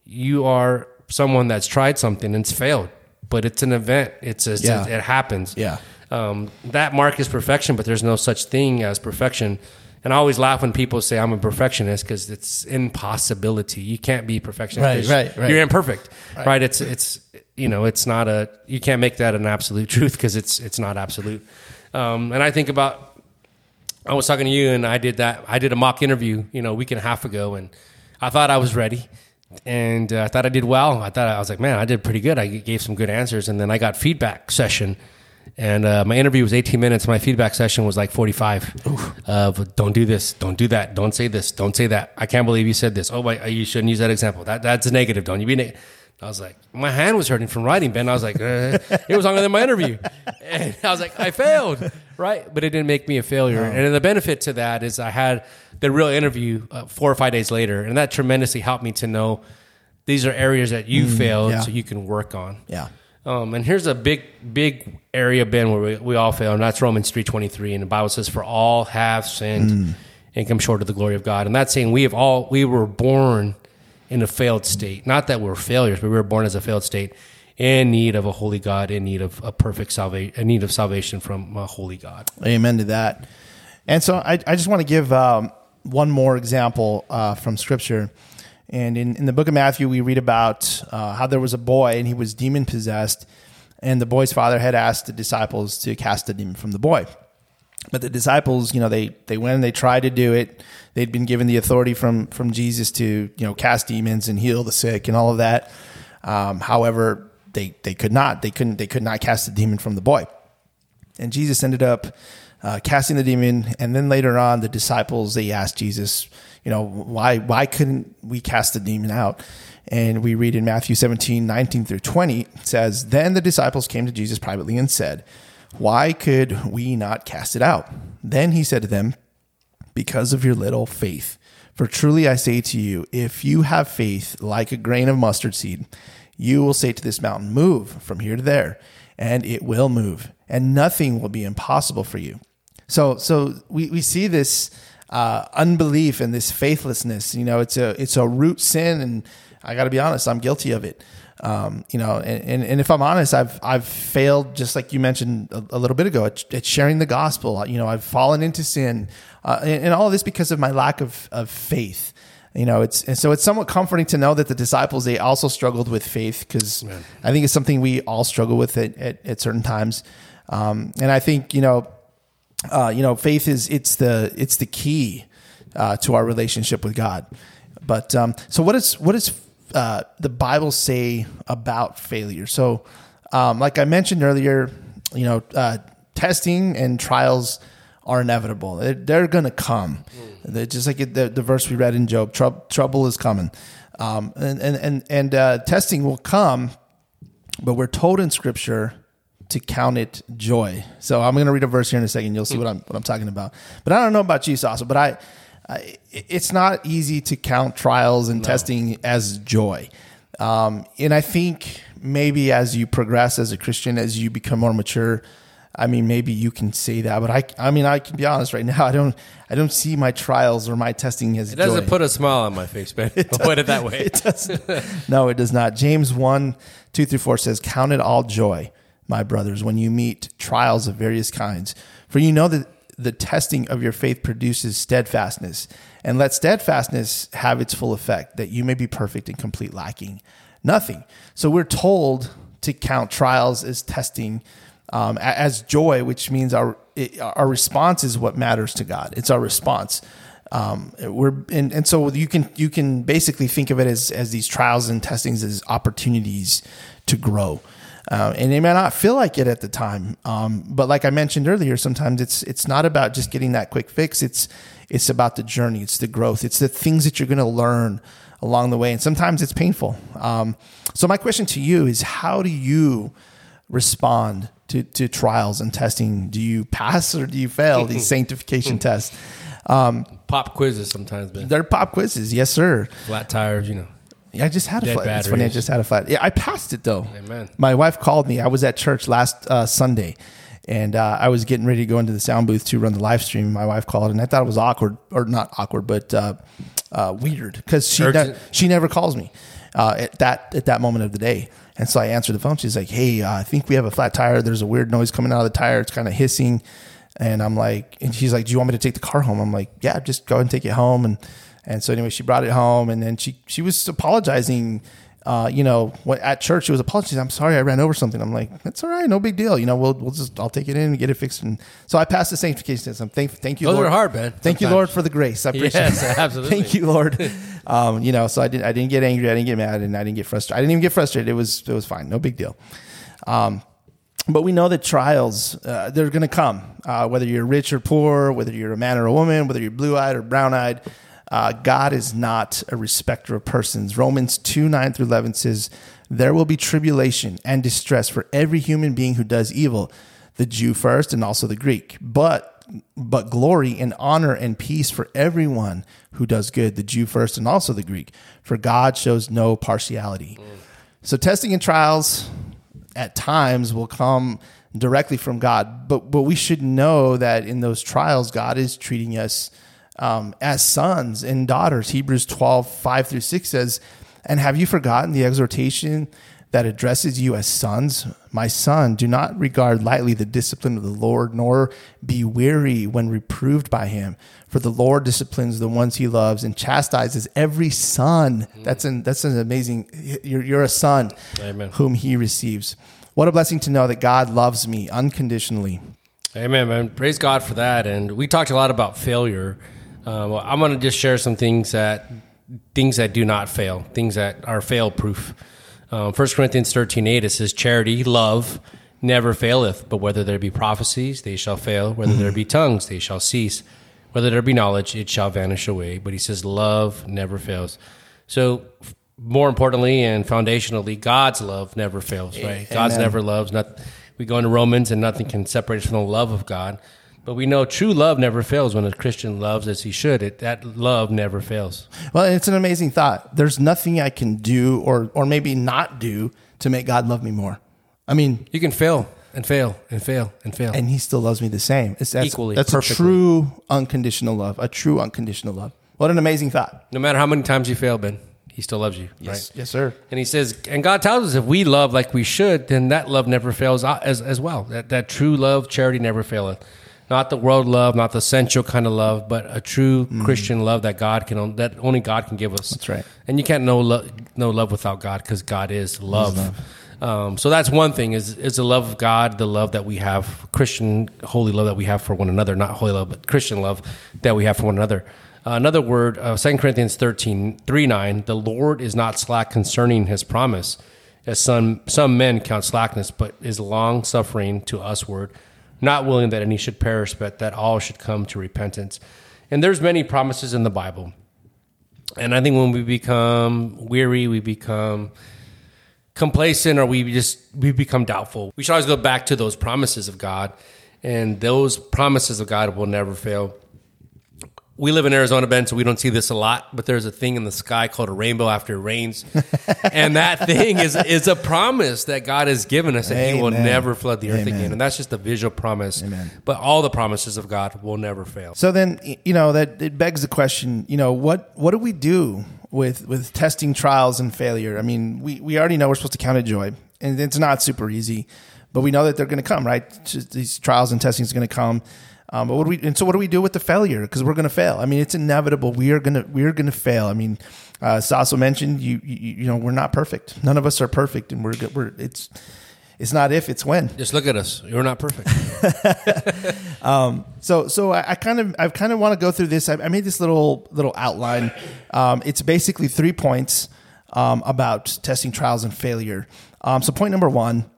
You are someone that's tried something and it's failed, but it's an event. It's a, Yeah. it happens. Yeah. Um, that mark is perfection, but there's no such thing as perfection. And I always laugh when people say I'm a perfectionist because it's impossibility. You can't be perfectionist. Right, right, right. You're imperfect, right. It's it's you know it's not a you can't make that an absolute truth because it's it's not absolute. Um, and I think about I was talking to you and I did that. I did a mock interview, you know, a week and a half ago, and I thought I was ready, and uh, I thought I did well. I thought I was like, man, I did pretty good. I gave some good answers, and then I got feedback session, and uh, my interview was 18 minutes. My feedback session was like 45. Of don't do this, don't do that, don't say this, don't say that. I can't believe you said this. Oh, wait, you shouldn't use that example. That that's a negative. Don't you be negative. I was like, my hand was hurting from writing, Ben. I was like, uh, it was longer than my interview. And I was like, I failed, right? But it didn't make me a failure. And the benefit to that is I had the real interview uh, four or five days later, and that tremendously helped me to know these are areas that you failed, yeah. so you can work on. Yeah. Um, and here's a big, big area, Ben, where we, we all fail, and that's Romans three twenty three, and the Bible says, "For all have sinned and come short of the glory of God." And that's saying we have all we were born in a failed state. Not that we're failures, but we were born as a failed state, in need of a holy God, in need of a perfect salvation, in need of salvation from a holy God. Amen to that. And so I, I just want to give um, one more example uh, from Scripture. And in, in the book of Matthew, we read about uh, how there was a boy and he was demon possessed. And the boy's father had asked the disciples to cast the demon from the boy. But the disciples, you know, they, they went and they tried to do it. They'd been given the authority from, from Jesus to, you know, cast demons and heal the sick and all of that. Um, however, they, they could not. They couldn't. They could not cast the demon from the boy. And Jesus ended up uh, casting the demon. And then later on, the disciples they asked Jesus, you know, why why couldn't we cast the demon out? And we read in Matthew 17, 19 through 20, it says, Then the disciples came to Jesus privately and said, Why could we not cast it out? Then he said to them, Because of your little faith. For truly I say to you, if you have faith like a grain of mustard seed, you will say to this mountain, Move from here to there, and it will move, and nothing will be impossible for you. So, so we, we see this uh, unbelief and this faithlessness. You know, it's a it's a root sin, and I got to be honest, I'm guilty of it. Um, you know, and, and, and if I'm honest, I've I've failed, just like you mentioned a, a little bit ago, at, at sharing the gospel. You know, I've fallen into sin, uh, and, and all of this because of my lack of of faith. You know, it's and so it's somewhat comforting to know that the disciples they also struggled with faith because I think it's something we all struggle with at, at, at certain times. Um, and I think you know, uh, you know, faith is it's the it's the key uh, to our relationship with God. But um, so what is what does uh, the Bible say about failure? So, um, like I mentioned earlier, you know, uh, testing and trials are inevitable. They're, they're going to come. They're just like the, the verse we read in Job: "Trou- "Trouble is coming," um, and and and, and uh, testing will come. But we're told in Scripture to count it joy. So I'm going to read a verse here in a second. You'll see what I'm what I'm talking about. But I don't know about you, Saso, but I, I it's not easy to count trials and testing as joy. Um, and I think maybe as you progress as a Christian, as you become more mature, I mean, maybe you can say that. But I, I mean, I can be honest right now. I don't, I don't see my trials or my testing as It doesn't joy. put a smile on my face, Ben. I'll put it that way. It doesn't. no, it does not. James 1, 2 through 4 says, Count it all joy, my brothers, when you meet trials of various kinds. For you know that the testing of your faith produces steadfastness. And let steadfastness have its full effect, that you may be perfect and complete, lacking nothing. So we're told to count trials as testing um, as joy, which means our it, our response is what matters to God. It's our response. Um, we're and, and so you can you can basically think of it as as these trials and testings as opportunities to grow. Uh, and it may not feel like it at the time, um, but like I mentioned earlier, sometimes it's it's not about just getting that quick fix. It's it's about the journey. It's the growth. It's the things that you're going to learn along the way, and sometimes it's painful. Um, so my question to you is, how do you respond to, to trials and testing? Do you pass or do you fail these sanctification tests? Pop quizzes sometimes, Ben. They're pop quizzes, yes, sir. Flat tires, you know. Yeah, I just had a Dead flat. It's funny, I just had a flat. Yeah, I passed it though. Amen. My wife called me. I was at church last uh, Sunday, And uh, I was getting ready to go into the sound booth to run the live stream. My wife called, and I thought it was awkward, or not awkward, but uh, uh, weird because she ne- she never calls me uh, at that at that moment of the day. And so I answered the phone. She's like, "Hey, uh, I think we have a flat tire. There's a weird noise coming out of the tire. It's kind of hissing." And I'm like, and she's like, "Do you want me to take the car home?" I'm like, "Yeah, just go and take it home." And and so anyway, she brought it home, and then she she was apologizing. Uh, you know, at church, she was apologizing. I'm sorry, I ran over something. I'm like, that's all right, no big deal. You know, we'll we'll just I'll take it in and get it fixed. And so I passed the sanctification test. I'm thank thank you, Those Lord. are hard, man, Thank you. Lord, for the grace. I appreciate Yes, it. absolutely. Thank you, Lord. Um, you know, so I didn't I didn't get angry, I didn't get mad, and I didn't get frustrated. I didn't even get frustrated. It was it was fine, no big deal. Um, but we know that trials uh, they're going to come, uh, whether you're rich or poor, whether you're a man or a woman, whether you're blue eyed or brown eyed. Uh, God is not a respecter of persons. Romans two nine through eleven says, "There will be tribulation and distress for every human being who does evil, the Jew first, and also the Greek. But but glory and honor and peace for everyone who does good, the Jew first, and also the Greek. For God shows no partiality." So testing and trials at times will come directly from God, but but we should know that in those trials, God is treating us um, as sons and daughters. Hebrews 12, 5 through 6 says, And have you forgotten the exhortation that addresses you as sons? My son, do not regard lightly the discipline of the Lord, nor be weary when reproved by him. For the Lord disciplines the ones he loves and chastises every son. That's an that's an amazing. You're, you're a son Amen. whom he receives. What a blessing to know that God loves me unconditionally. Amen, man. Praise God for that. And we talked a lot about failure. Uh, well, I'm going to just share some things that things that do not fail, things that are fail proof. Um, 1 Corinthians 13 8, it says, Charity, love, never faileth, but whether there be prophecies, they shall fail. Whether there be tongues, they shall cease. Whether there be knowledge, it shall vanish away. But he says, Love never fails. So, more importantly and foundationally, God's love never fails, right? God's never loves. Not, we go into Romans and nothing can separate us from the love of God. But we know true love never fails when a Christian loves as he should. It, that love never fails. Well, it's an amazing thought. There's nothing I can do or or maybe not do to make God love me more. I mean, You can fail and fail and fail and fail. and he still loves me the same. It's that's, Equally, That's perfectly. a true unconditional love. A true unconditional love. What an amazing thought. no matter how many times you fail, Ben, he still loves you. Yes, Right? yes, sir. And he says, and God tells us if we love like we should, then that love never fails as, as well. That, that true love, charity never faileth. Not the world love, not the sensual kind of love, but a true Christian love that God can, that only God can give us. That's right. And you can't know love, know love without God because God is love. Um, so that's one thing is is the love of God, the love that we have, Christian holy love that we have for one another, not holy love, but Christian love that we have for one another. Uh, another word, uh, 2 Corinthians 13, 3, 9, the Lord is not slack concerning his promise, as some, some men count slackness, but is long suffering to usward, not willing that any should perish, but that all should come to repentance. And there's many promises in the Bible. And I think when we become weary, we become complacent or we just we become doubtful. We should always go back to those promises of God, and those promises of God will never fail. We live in Arizona, Ben, so we don't see this a lot, but there's a thing in the sky called a rainbow after it rains. and that thing is is a promise that God has given us that He will never flood the earth Amen. again. And that's just a visual promise. Amen. But all the promises of God will never fail. So then, you know, that it begs the question, you know, what what do we do with with testing trials and failure? I mean, we we already know we're supposed to count it joy, and it's not super easy, but we know that they're going to come, right? Just These trials and testing is going to come. Um, but what do we? And so, what do we do with the failure? Because we're going to fail. I mean, it's inevitable. We are going to we are going to fail. I mean, uh, Saso mentioned you, you you know we're not perfect. None of us are perfect, and we're we're it's it's not if it's when. Just look at us. You're not perfect. um, So, so I, I kind of, I kind of want to go through this. I, I made this little, little outline. Um, it's basically three points um, about testing trials and failure. Um, so, point number one: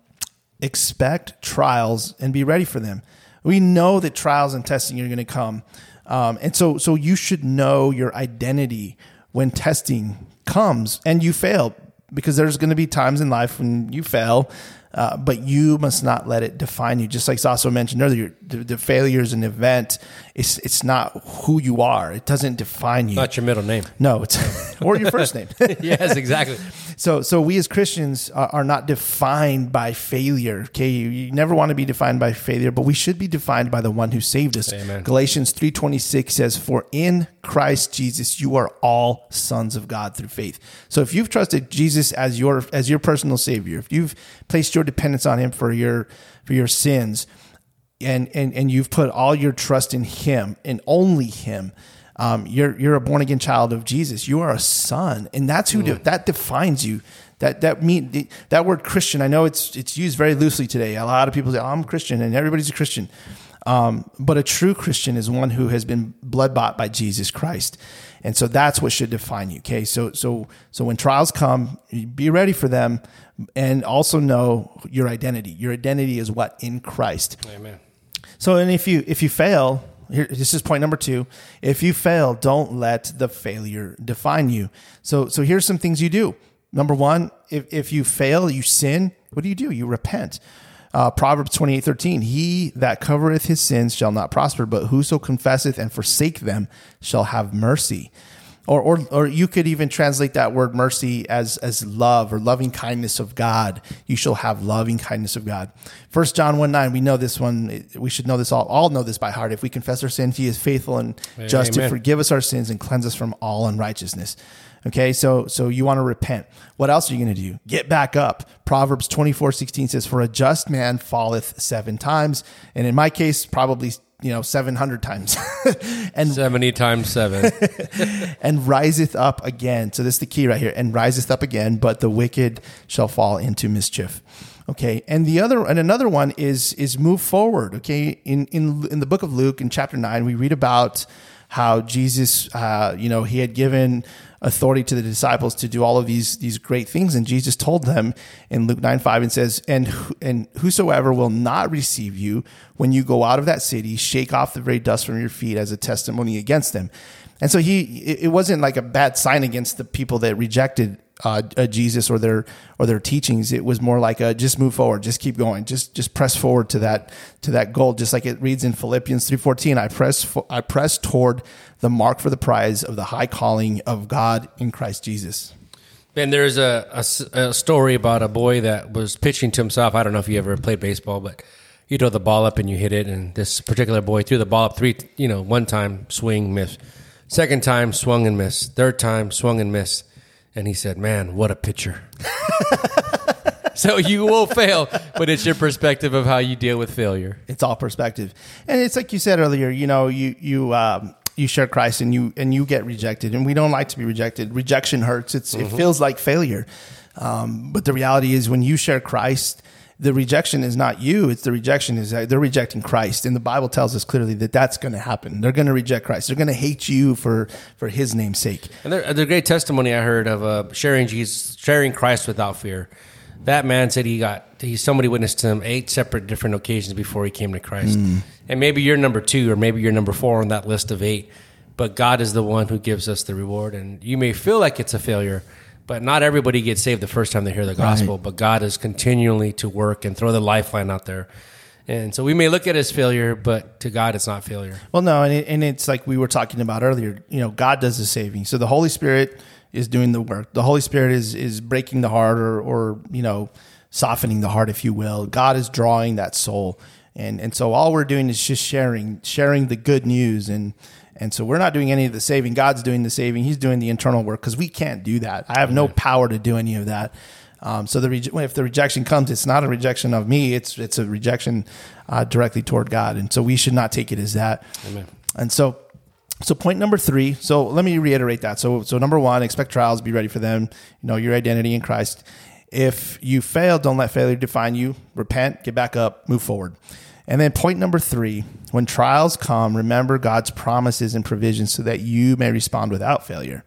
expect trials and be ready for them. We know that trials and testing are going to come, um, and so, so you should know your identity when testing comes and you fail, because there's going to be times in life when you fail. Uh, but you must not let it define you. Just like Saso mentioned earlier, the, the failure is an event. It's it's not who you are. It doesn't define you. Not your middle name. no, it's or your first name. yes, exactly. So, so we as Christians are, are not defined by failure. Okay, you, you never want to be defined by failure, but we should be defined by the one who saved us. Amen. Galatians three twenty six says, "For in Christ Jesus you are all sons of God through faith." So, if you've trusted Jesus as your as your personal Savior, if you've placed your dependence on Him for your for your sins, and and and you've put all your trust in Him and only Him. Um, you're you're a born again child of Jesus. You are a son, and that's who de- that defines you. That that mean that word Christian. I know it's it's used very loosely today. A lot of people say, oh, "I'm Christian," and everybody's a Christian. Um, but a true Christian is one who has been blood bought by Jesus Christ, and so that's what should define you. Okay, so so so when trials come, be ready for them, and also know your identity. Your identity is what in Christ. Amen. So, and if you if you fail, here this is point number two. If you fail, don't let the failure define you. So, so here's some things you do. Number one, if if you fail, you sin. What do you do? You repent. Uh, Proverbs twenty eight thirteen. He that covereth his sins shall not prosper, but whoso confesseth and forsake them shall have mercy. Or, or, or you could even translate that word mercy as, as love or loving kindness of God. You shall have loving kindness of God. First John 1 9, we know this one. We should know this all, all know this by heart. If we confess our sins, he is faithful and just to forgive us our sins and cleanse us from all unrighteousness. Okay, so so you want to repent. What else are you going to do? Get back up. Proverbs 24, 16 says, For a just man falleth seven times. And in my case, probably you know, 700 times. and 70 times 7. and riseth up again. So this is the key right here. And riseth up again, but the wicked shall fall into mischief. Okay. And the other and another one is is move forward. Okay. In in in the book of Luke in chapter nine, we read about how Jesus uh, you know, he had given authority to the disciples to do all of these these great things. And Jesus told them in Luke 9 5 and says and and whosoever will not receive you when you go out of that city shake off the very dust from your feet as a testimony against them. And so he it it wasn't like a bad sign against the people that rejected uh, uh, Jesus or their or their teachings. It was more like a, just move forward, just keep going, just just press forward to that to that goal. Just like it reads in Philippians three fourteen, I press I press toward the mark for the prize of the high calling of God in Christ Jesus. And there's a a story about a boy that was pitching to himself. I don't know if you ever played baseball, but you throw the ball up and you hit it. And this particular boy threw the ball up three, you know, one time, swing, miss. Second time, swung and missed. Third time, swung and missed. And he said, Man, what a pitcher. so you will fail, but it's your perspective of how you deal with failure. It's all perspective, and it's like you said earlier. You know, you you um, you share Christ and you and you get rejected, and we don't like to be rejected. Rejection hurts. It's it feels like failure, um, but the reality is when you share Christ. The rejection is not you; it's the rejection is that they're rejecting Christ, and the Bible tells us clearly that that's going to happen. They're going to reject Christ. They're going to hate you for for His name's sake. And there, there's a great testimony I heard of uh, sharing Jesus, sharing Christ without fear. That man said he got he somebody witnessed him eight separate different occasions before he came to Christ. And maybe you're number two, or maybe you're number four on that list of eight. But God is the one who gives us the reward, and you may feel like it's a failure, but not everybody gets saved the first time they hear the gospel. But God is continually to work and throw the lifeline out there. And so we may look at it as failure, but to God, it's not failure. Well, no, and, it, and it's like we were talking about earlier. You know, God does the saving. So the Holy Spirit is doing the work. The Holy Spirit is is breaking the heart, or or you know, softening the heart, if you will. God is drawing that soul, and and so all we're doing is just sharing sharing the good news, and and so we're not doing any of the saving. God's doing the saving. He's doing the internal work because we can't do that. I have no power to do any of that. Um, so the reje- if the rejection comes, it's not a rejection of me. It's it's a rejection uh, directly toward God, and so we should not take it as that. Amen. And so, so point number three. So let me reiterate that. So so number one, expect trials, be ready for them. You know your identity in Christ. If you fail, don't let failure define you. Repent, get back up, move forward. And then point number three, when trials come, remember God's promises and provisions so that you may respond without failure.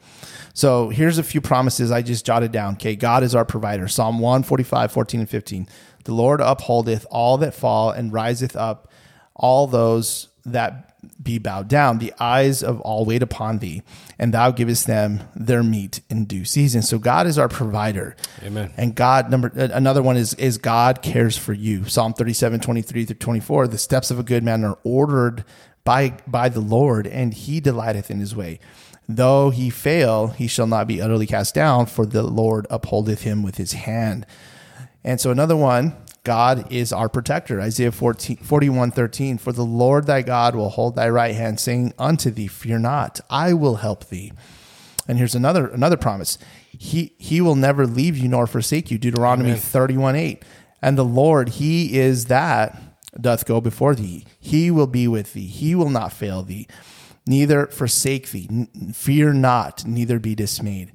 So here's a few promises I just jotted down. Okay, God is our provider. Psalm 145, 14, and 15. The Lord upholdeth all that fall and riseth up all those that be bowed down. The eyes of all wait upon thee, and thou givest them their meat in due season. So God is our provider. Amen. And God, number uh, another one is is God cares for you. Psalm 37, 23 through 24. The steps of a good man are ordered by by the Lord, and he delighteth in his way. Though he fail, he shall not be utterly cast down, for the Lord upholdeth him with his hand. And so another one God is our protector. Isaiah 14, 41 13. For the Lord thy God will hold thy right hand, saying unto thee, Fear not, I will help thee. And here's another another promise. He he will never leave you nor forsake you. Deuteronomy 31 8. And the Lord, He is that doth go before thee. He will be with thee. He will not fail thee, neither forsake thee. Fear not, neither be dismayed.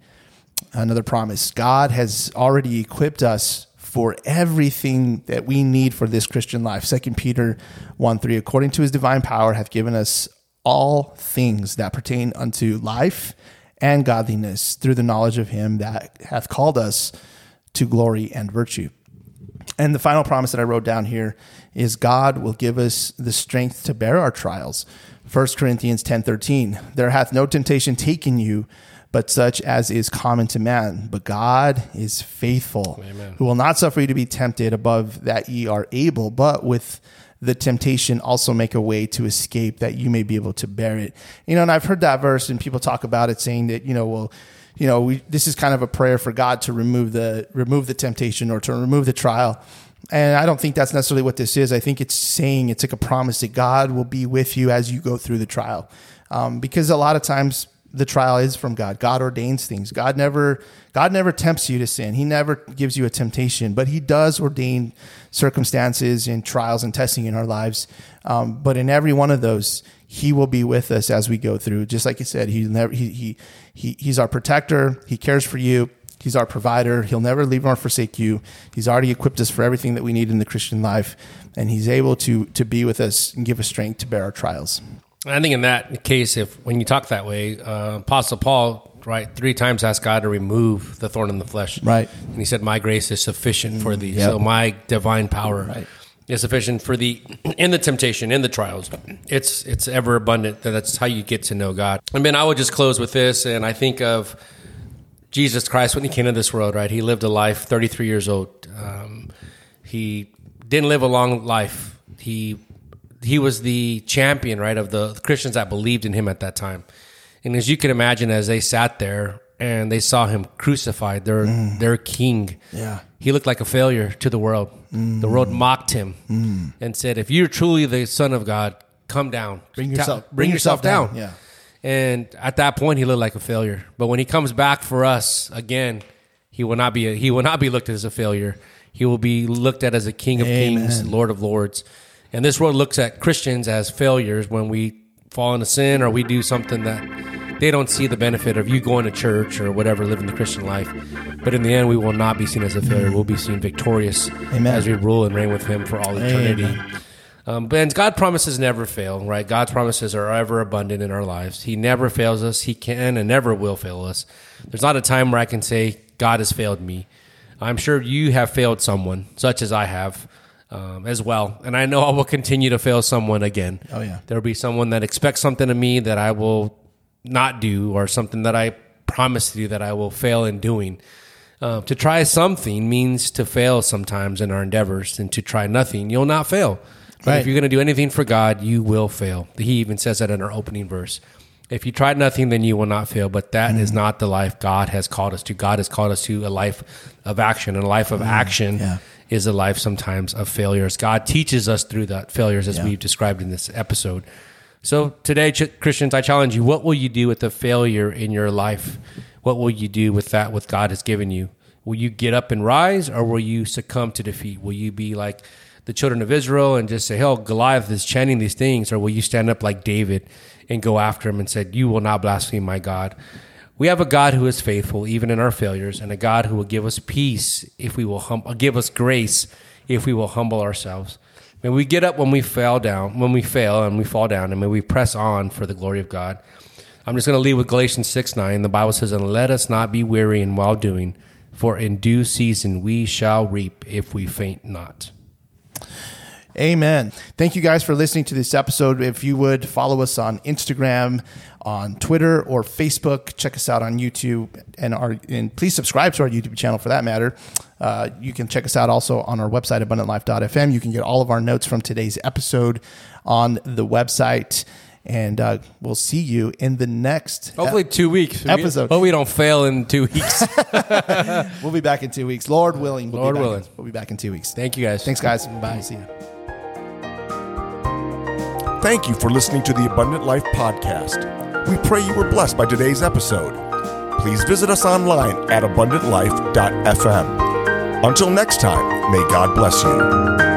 Another promise. God has already equipped us for everything that we need for this Christian life. Second Peter 1 3, according to his divine power, hath given us all things that pertain unto life and godliness through the knowledge of him that hath called us to glory and virtue. And the final promise that I wrote down here is God will give us the strength to bear our trials. 1 Corinthians 10:13 There hath no temptation taken you but such as is common to man. But God is faithful, Amen. who will not suffer you to be tempted above that ye are able, but with the temptation also make a way to escape that you may be able to bear it. You know, and I've heard that verse and people talk about it saying that, you know, well, you know, we, this is kind of a prayer for God to remove the remove the temptation or to remove the trial. And I don't think that's necessarily what this is. I think it's saying it's like a promise that God will be with you as you go through the trial. Um, because a lot of times the trial is from God. God ordains things. God never God never tempts you to sin. He never gives you a temptation, but He does ordain circumstances and trials and testing in our lives. Um, but in every one of those, He will be with us as we go through. Just like you said, He never He He, he He's our protector. He cares for you. He's our provider. He'll never leave nor forsake you. He's already equipped us for everything that we need in the Christian life, and He's able to to be with us and give us strength to bear our trials. I think in that case, if when you talk that way, uh, Apostle Paul, right, three times asked God to remove the thorn in the flesh, right, and he said, "My grace is sufficient for thee." Yep. So my divine power right. is sufficient for thee in the temptation, in the trials. It's it's ever abundant. That's how you get to know God. I mean, I would just close with this, and I think of Jesus Christ when he came to this world. Right, he lived a life, thirty three years old. Um, he didn't live a long life. He he was the champion, right, of the Christians that believed in him at that time. And as you can imagine, as they sat there and they saw him crucified, their mm. their king, yeah, he looked like a failure to the world. Mm. The world mocked him mm. and said, "If you're truly the Son of God, come down, bring yourself, Ta- bring, yourself, yourself down. down." Yeah. And at that point, he looked like a failure. But when he comes back for us again, he will not be a, he will not be looked at as a failure. He will be looked at as a King of Amen. Kings, Lord of Lords. And this world looks at Christians as failures when we fall into sin or we do something that they don't see the benefit of you going to church or whatever, living the Christian life. But in the end, we will not be seen as a failure. We'll be seen victorious Amen. as we rule and reign with Him for all eternity. Um, but God promises never fail, right? God's promises are ever abundant in our lives. He never fails us. He can and never will fail us. There's not a time where I can say, God has failed me. I'm sure you have failed someone, such as I have um, as well. And I know I will continue to fail someone again. Oh yeah, there'll be someone that expects something of me that I will not do, or something that I promise to do that I will fail in doing. Uh, to try something means to fail sometimes in our endeavors, and to try nothing, you'll not fail. But right. if you're going to do anything for God, you will fail. He even says that in our opening verse. If you try nothing, then you will not fail. But that mm. is not the life God has called us to. God has called us to a life of action, and a life of mm. action yeah is a life sometimes of failures. God teaches us through that failures, as yeah. we've described in this episode. So today, Christians, I challenge you: what will you do with the failure in your life? What will you do with that? What God has given you? Will you get up and rise, or will you succumb to defeat? Will you be like the children of Israel and just say, "Hell, Goliath is chanting these things," or will you stand up like David and go after him and said, "You will not blaspheme my God"? We have a God who is faithful even in our failures, and a God who will give us peace if we will hum- uh, give us grace if we will humble ourselves. May we get up when we fall down, when we fail and we fall down, and may we press on for the glory of God. I'm just going to leave with Galatians 6 9. The Bible says, And let us not be weary in well doing, for in due season we shall reap if we faint not. Amen. Thank you guys for listening to this episode. If you would follow us on Instagram, on Twitter, or Facebook, check us out on YouTube, and our and please subscribe to our YouTube channel for that matter. Uh, you can check us out also on our website, abundantlife.fm. You can get all of our notes from today's episode on the website. And uh, we'll see you in the next Hopefully, two weeks Episode. Hope we don't fail in two weeks. We'll be back in two weeks. Lord willing. We'll Lord be back willing. We'll be back in two weeks. Thank you guys. Thanks, guys. Bye. See you. Thank you for listening to the Abundant Life Podcast. We pray you were blessed by today's episode. Please visit us online at abundantlife.fm. Until next time, may God bless you.